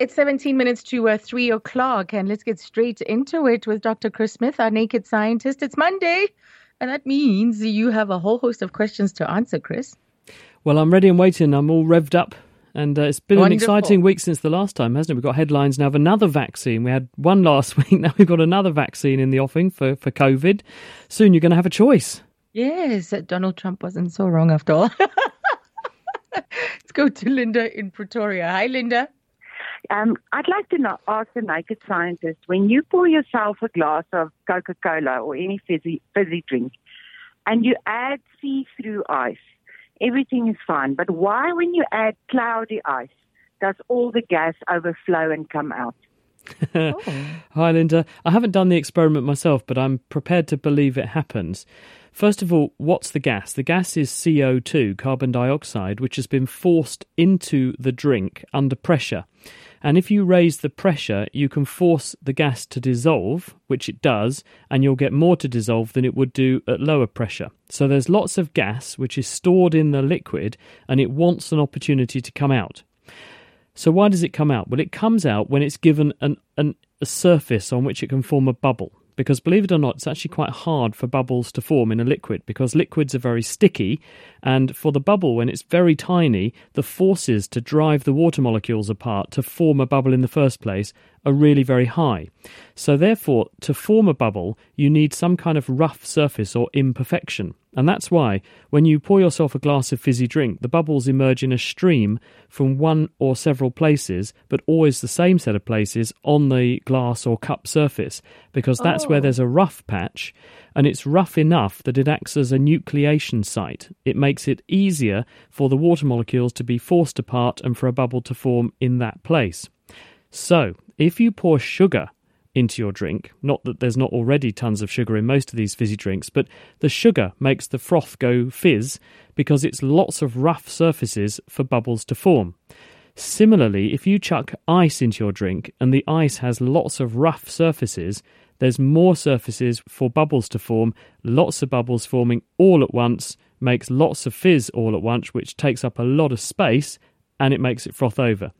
It's 17 minutes to uh, 3 o'clock, and let's get straight into it with Dr. Chris Smith, our naked scientist. It's Monday, and that means you have a whole host of questions to answer, Chris. Well, I'm ready and waiting. I'm all revved up. And uh, it's been Wonderful. an exciting week since the last time, hasn't it? We've got headlines now of another vaccine. We had one last week. Now we've got another vaccine in the offing for, for COVID. Soon you're going to have a choice. Yes, Donald Trump wasn't so wrong after all. let's go to Linda in Pretoria. Hi, Linda. Um, I'd like to ask the naked scientist when you pour yourself a glass of Coca Cola or any fizzy, fizzy drink and you add see through ice, everything is fine. But why, when you add cloudy ice, does all the gas overflow and come out? Hi, Linda. I haven't done the experiment myself, but I'm prepared to believe it happens. First of all, what's the gas? The gas is CO2, carbon dioxide, which has been forced into the drink under pressure. And if you raise the pressure, you can force the gas to dissolve, which it does, and you'll get more to dissolve than it would do at lower pressure. So there's lots of gas which is stored in the liquid and it wants an opportunity to come out. So why does it come out? Well, it comes out when it's given an, an, a surface on which it can form a bubble. Because believe it or not, it's actually quite hard for bubbles to form in a liquid because liquids are very sticky. And for the bubble, when it's very tiny, the forces to drive the water molecules apart to form a bubble in the first place are really very high. So, therefore, to form a bubble, you need some kind of rough surface or imperfection. And that's why, when you pour yourself a glass of fizzy drink, the bubbles emerge in a stream from one or several places, but always the same set of places on the glass or cup surface, because that's where Oh. there's a rough patch, and it's rough enough that it acts as a nucleation site. It makes it easier for the water molecules to be forced apart and for a bubble to form in that place. So, if you pour sugar into your drink, not that there's not already tons of sugar in most of these fizzy drinks, but the sugar makes the froth go fizz because it's lots of rough surfaces for bubbles to form. Similarly, if you chuck ice into your drink and the ice has lots of rough surfaces, there's more surfaces for bubbles to form, lots of bubbles forming all at once makes lots of fizz all at once, which takes up a lot of space and it makes it froth over.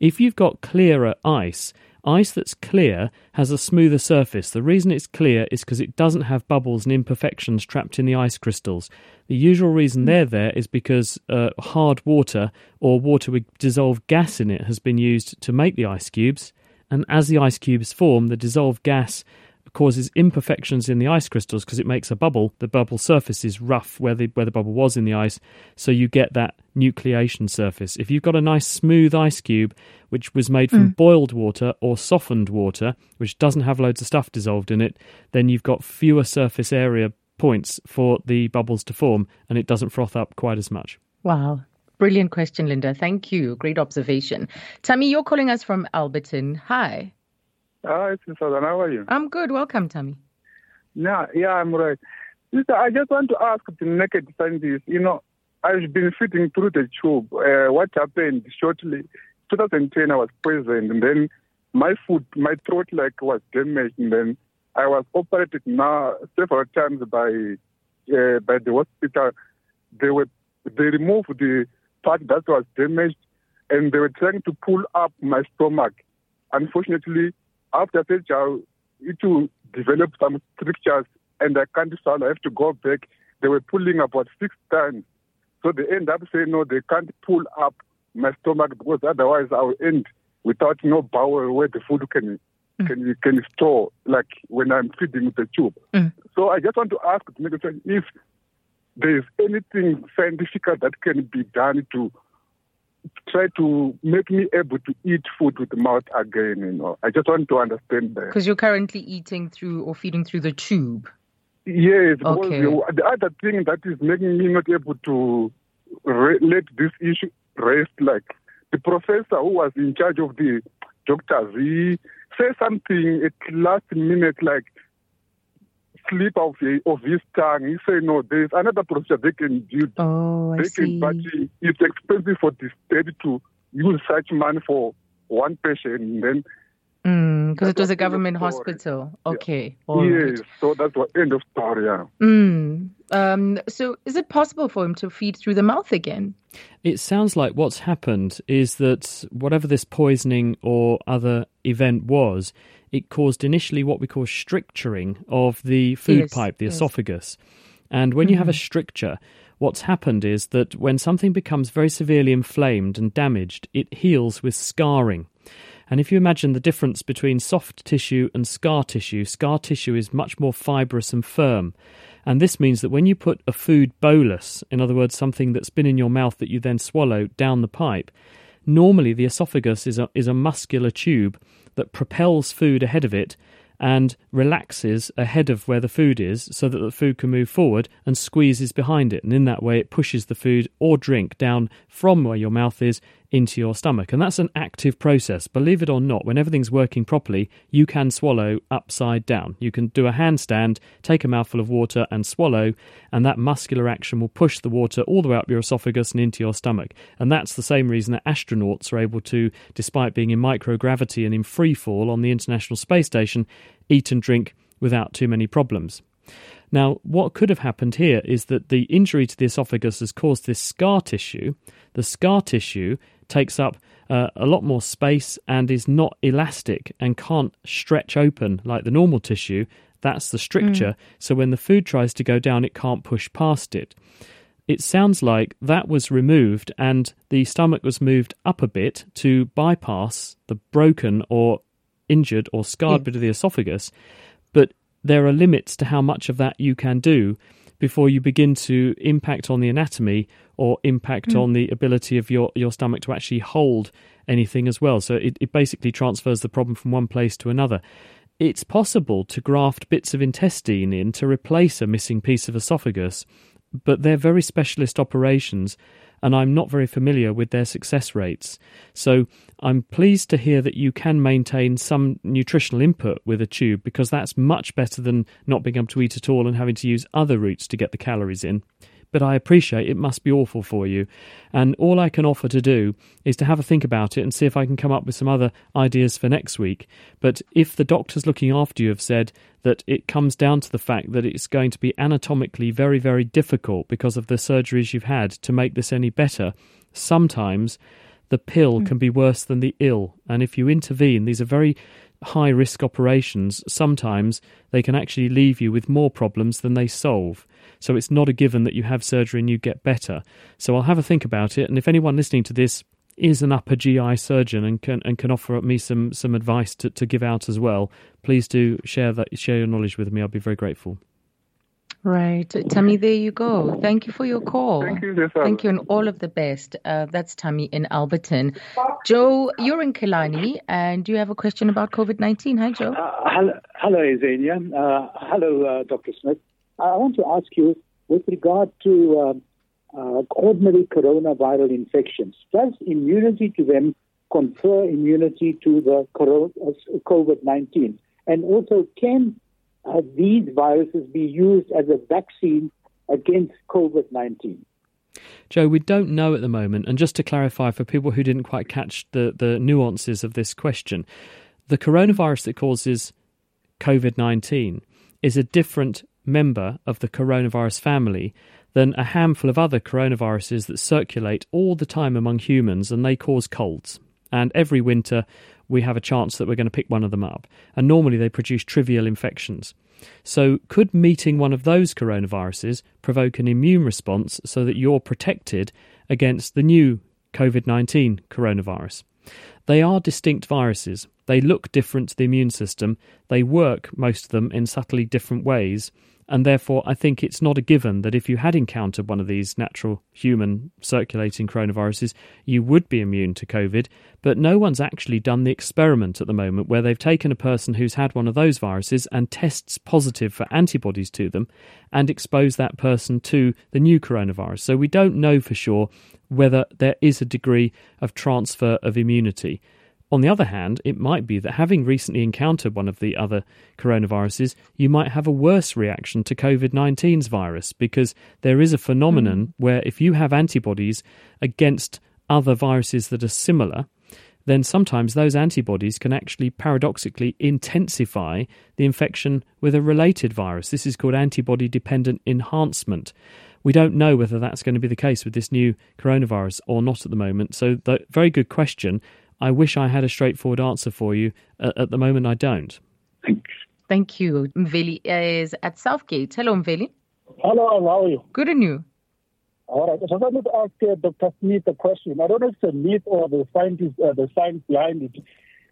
If you've got clearer ice, ice that's clear has a smoother surface. The reason it's clear is because it doesn't have bubbles and imperfections trapped in the ice crystals. The usual reason they're there is because uh, hard water or water with dissolved gas in it has been used to make the ice cubes. And as the ice cubes form, the dissolved gas causes imperfections in the ice crystals because it makes a bubble. The bubble surface is rough where the where the bubble was in the ice, so you get that nucleation surface. If you've got a nice smooth ice cube which was made from mm. boiled water or softened water, which doesn't have loads of stuff dissolved in it, then you've got fewer surface area points for the bubbles to form and it doesn't froth up quite as much. Wow. Brilliant question, Linda. Thank you. Great observation. Tammy, you're calling us from Alberton. Hi. Hi, Susan. How are you? I'm good. Welcome, Tammy. Yeah, yeah, I'm right. Sister, I just want to ask the naked scientist, you know, I've been feeding through the tube. Uh, what happened shortly, 2010, I was poisoned, and then my food, my throat like was damaged, and then I was operated now several times by uh, by the hospital. They were they removed the part that was damaged, and they were trying to pull up my stomach. Unfortunately, after surgery, it will develop some strictures, and I can't. I have to go back. They were pulling about six times. So they end up saying, no, they can't pull up my stomach because otherwise I'll end without no bowel where the food can Mm. can can store like when I'm feeding with the tube. Mm. So I just want to ask if there is anything scientific that can be done to try to make me able to eat food with the mouth again. You know, I just want to understand that. Because you're currently eating through or feeding through the tube. Yes, Okay. the, the other thing that is making me not able to re- let this issue rest, like the professor who was in charge of the doctors, he said something at last minute, like slip of, of his tongue. He say, no, there's another procedure they can do. Oh, I They see. can, but it's expensive for the state to use such money for one patient. And then, Because it was a government hospital. Okay. all right. yes, so that's what end of story. Yeah. Mm. Um, so is it possible for him to feed through the mouth again? It sounds like what's happened is that whatever this poisoning or other event was, it caused initially what we call stricturing of the food Yes, pipe, the yes. esophagus. And when you have a stricture, what's happened is that when something becomes very severely inflamed and damaged, it heals with scarring. And if you imagine the difference between soft tissue and scar tissue, scar tissue is much more fibrous and firm. And this means that when you put a food bolus, in other words, something that's been in your mouth that you then swallow down the pipe, normally the esophagus is a, is a muscular tube that propels food ahead of it and relaxes ahead of where the food is so that the food can move forward and squeezes behind it. And in that way, it pushes the food or drink down from where your mouth is into your stomach. And that's an active process. Believe it or not, when everything's working properly, you can swallow upside down. You can do a handstand, take a mouthful of water and swallow, and that muscular action will push the water all the way up your esophagus and into your stomach. And that's the same reason that astronauts are able to, despite being in microgravity and in free fall on the International Space Station, eat and drink without too many problems. Now, what could have happened here is that the injury to the esophagus has caused this scar tissue. The scar tissue takes up uh, a lot more space and is not elastic and can't stretch open like the normal tissue. That's the stricture. So when the food tries to go down, it can't push past it. It sounds like that was removed and the stomach was moved up a bit to bypass the broken or injured or scarred Yeah. bit of the esophagus. But there are limits to how much of that you can do before you begin to impact on the anatomy or impact mm. on the ability of your, your stomach to actually hold anything as well. So it, it basically transfers the problem from one place to another. It's possible to graft bits of intestine in to replace a missing piece of esophagus, but they're very specialist operations and I'm not very familiar with their success rates. So I'm pleased to hear that you can maintain some nutritional input with a tube because that's much better than not being able to eat at all and having to use other routes to get the calories in. But I appreciate it must be awful for you. And all I can offer to do is to have a think about it and see if I can come up with some other ideas for next week. But if the doctors looking after you have said that it comes down to the fact that it's going to be anatomically very, very difficult because of the surgeries you've had to make this any better, sometimes the pill hmm. can be worse than the ill. And if you intervene, these are very high risk operations. Sometimes they can actually leave you with more problems than they solve. So it's not a given that you have surgery and you get better. So I'll have a think about it. And if anyone listening to this is an upper GI surgeon and can and can offer me some some advice to, to give out as well, please do share that share your knowledge with me. I'll be very grateful. Right. Tammy, there you go. Thank you for your call. Thank you, Cesar. Thank you, and all of the best. Uh, that's Tammy in Alberton. Joe, you're in Killarney, and you have a question about COVID 19. Hi, Joe. Uh, hello, hello, Azania. Uh, hello, uh, Dr. Smith. I want to ask you, with regard to um, uh, ordinary coronaviral infections, does immunity to them confer immunity to the uh, COVID-19? And also, can these viruses be used as a vaccine against COVID-19? Joe, we don't know at the moment. And just to clarify for people who didn't quite catch the, the nuances of this question, the coronavirus that causes COVID 19 is a different member of the coronavirus family than a handful of other coronaviruses that circulate all the time among humans and they cause colds. And every winter, we have a chance that we're going to pick one of them up. And normally they produce trivial infections. So, could meeting one of those coronaviruses provoke an immune response so that you're protected against the new COVID 19 coronavirus? They are distinct viruses. They look different to the immune system. They work, most of them, in subtly different ways. And therefore, I think it's not a given that if you had encountered one of these natural human circulating coronaviruses, you would be immune to COVID. But no one's actually done the experiment at the moment where they've taken a person who's had one of those viruses and tests positive for antibodies to them and expose that person to the new coronavirus. So we don't know for sure whether there is a degree of transfer of immunity. On the other hand, it might be that having recently encountered one of the other coronaviruses, you might have a worse reaction to COVID 19's virus because there is a phenomenon mm. where if you have antibodies against other viruses that are similar, then sometimes those antibodies can actually paradoxically intensify the infection with a related virus. This is called antibody dependent enhancement. We don't know whether that's going to be the case with this new coronavirus or not at the moment. So, the, very good question. I wish I had a straightforward answer for you. At, at the moment, I don't. Thanks. Thank you. Mveli is at Southgate. Hello, Mveli. Hello, how are you? Good and you? All right. So I wanted to ask uh, Dr. Smith a question. I don't know if it's a myth or the scientist, uh, the science behind it.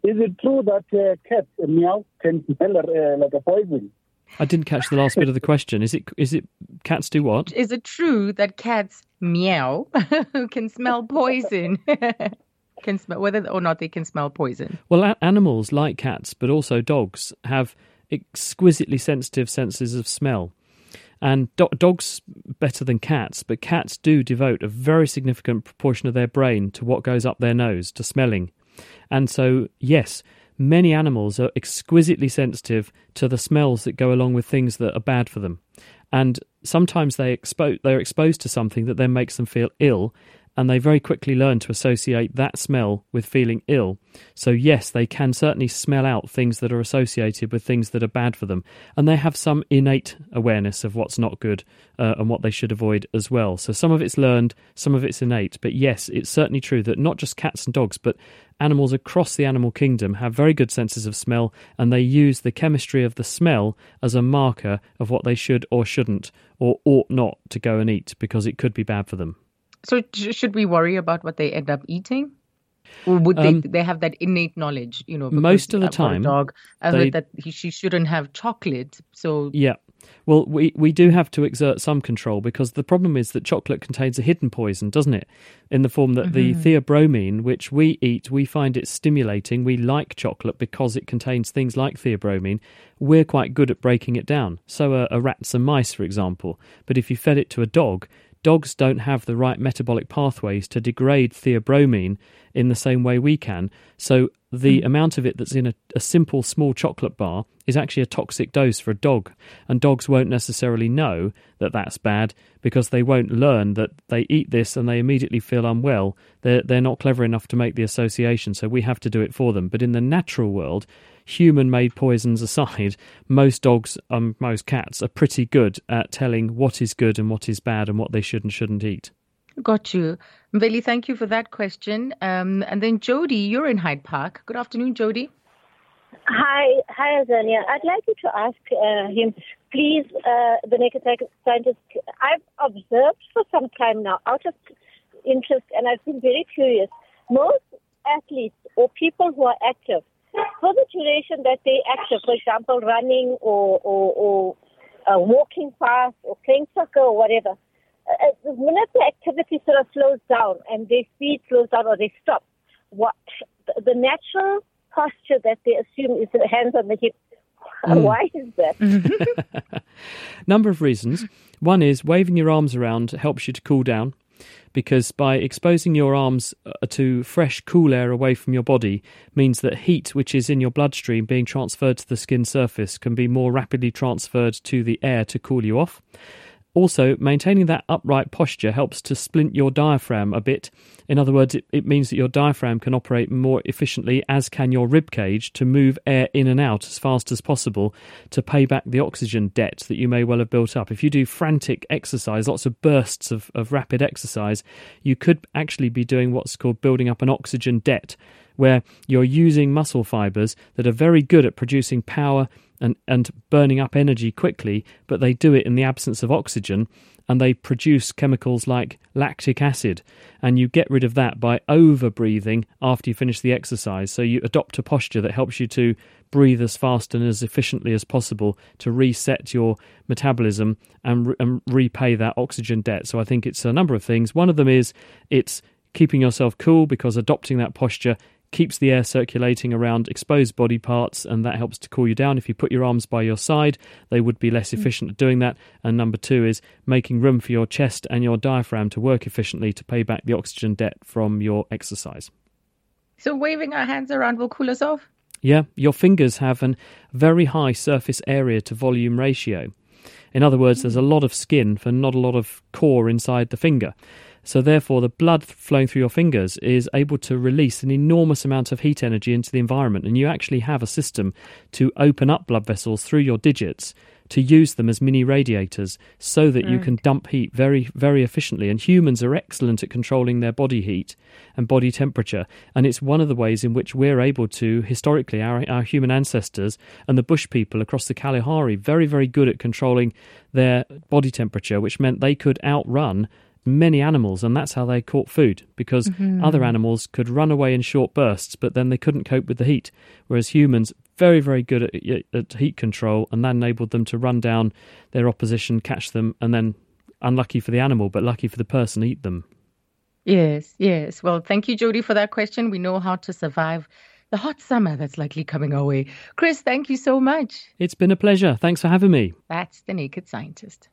Is it true that uh, cats uh, meow can smell uh, like a poison? I didn't catch the last bit of the question. Is it is it cats do what? Is it true that cats meow can smell poison? can smell whether or not they can smell poison. Well, animals like cats, but also dogs, have exquisitely sensitive senses of smell. And do- dogs better than cats, but cats do devote a very significant proportion of their brain to what goes up their nose, to smelling. And so, yes, many animals are exquisitely sensitive to the smells that go along with things that are bad for them. And sometimes they expo- they're exposed to something that then makes them feel ill, and they very quickly learn to associate that smell with feeling ill. So, yes, they can certainly smell out things that are associated with things that are bad for them, and they have some innate awareness of what's not good uh, and what they should avoid as well. So, some of it's learned, some of it's innate, but yes, it's certainly true that not just cats and dogs, but animals across the animal kingdom have very good senses of smell, and they use the chemistry of the smell as a marker of what they should or shouldn't or ought not to go and eat because it could be bad for them. So should we worry about what they end up eating? Or would they, um, they have that innate knowledge? You know, most of the time, dog. I they, heard that he, she shouldn't have chocolate. So yeah, well, we, we do have to exert some control because the problem is that chocolate contains a hidden poison, doesn't it? In the form that mm-hmm. the theobromine, which we eat, we find it stimulating. We like chocolate because it contains things like theobromine. We're quite good at breaking it down. So are, are rats and mice, for example. But if you fed it to a dog, dogs don't have the right metabolic pathways to degrade theobromine in the same way we can. So the mm. amount of it that's in a, a, simple small chocolate bar is actually a toxic dose for a dog. And dogs won't necessarily know that that's bad because they won't learn that they eat this and they immediately feel unwell. They're, they're not clever enough to make the association, so we have to do it for them. But in the natural world, human made poisons aside, most dogs and um, most cats are pretty good at telling what is good and what is bad and what they should and shouldn't eat. Got you. Mveli, thank you for that question. Um, and then Jody, you're in Hyde Park. Good afternoon, Jody. Hi, hi, Azania. I'd like you to ask uh, him, please, uh, the naked scientist. I've observed for some time now, out of interest, and I've been very curious. Most athletes or people who are active for the duration that they active, for example, running or, or, or uh, walking fast or playing soccer or whatever, uh, the minute the activity sort of slows down and their speed slows down or they stop, what the natural posture that they assume is the hands on the hip. Mm. Why is that? Number of reasons. One is waving your arms around helps you to cool down because by exposing your arms uh, to fresh, cool air away from your body means that heat, which is in your bloodstream, being transferred to the skin surface, can be more rapidly transferred to the air to cool you off. Also, maintaining that upright posture helps to splint your diaphragm a bit. In other words, it, it, means that your diaphragm can operate more efficiently, as can your rib cage, to move air in and out as fast as possible to pay back the oxygen debt that you may well have built up. If you do frantic exercise, lots of bursts of, of rapid exercise, you could actually be doing what's called building up an oxygen debt where you're using muscle fibers that are very good at producing power and, and burning up energy quickly, but they do it in the absence of oxygen and they produce chemicals like lactic acid. And you get rid of that by over breathing after you finish the exercise. So you adopt a posture that helps you to breathe as fast and as efficiently as possible to reset your metabolism and, re- and repay that oxygen debt. So I think it's a number of things. One of them is it's keeping yourself cool because adopting that posture keeps the air circulating around exposed body parts, and that helps to cool you down. If you put your arms by your side, they would be less mm. efficient at doing that. And number two is making room for your chest and your diaphragm to work efficiently to pay back the oxygen debt from your exercise. So, waving our hands around will cool us off? Yeah, your fingers have a very high surface area to volume ratio. In other words, there's a mm. lot of skin for not a lot of core inside the finger. So, therefore, the blood flowing through your fingers is able to release an enormous amount of heat energy into the environment. And you actually have a system to open up blood vessels through your digits to use them as mini radiators so that right. you can dump heat very, very efficiently. And humans are excellent at controlling their body heat and body temperature. And it's one of the ways in which we're able to, historically, our, our human ancestors and the bush people across the Kalahari, very, very good at controlling their body temperature, which meant they could outrun many animals, and that's how they caught food because mm-hmm. other animals could run away in short bursts, but then they couldn't cope with the heat. Whereas humans, very, very good at, at heat control, and that enabled them to run down their opposition, catch them, and then, unlucky for the animal, but lucky for the person, eat them. Yes, yes. Well, thank you, Jody, for that question. We know how to survive the hot summer that's likely coming our way. Chris, thank you so much. It's been a pleasure. Thanks for having me. That's The Naked Scientist.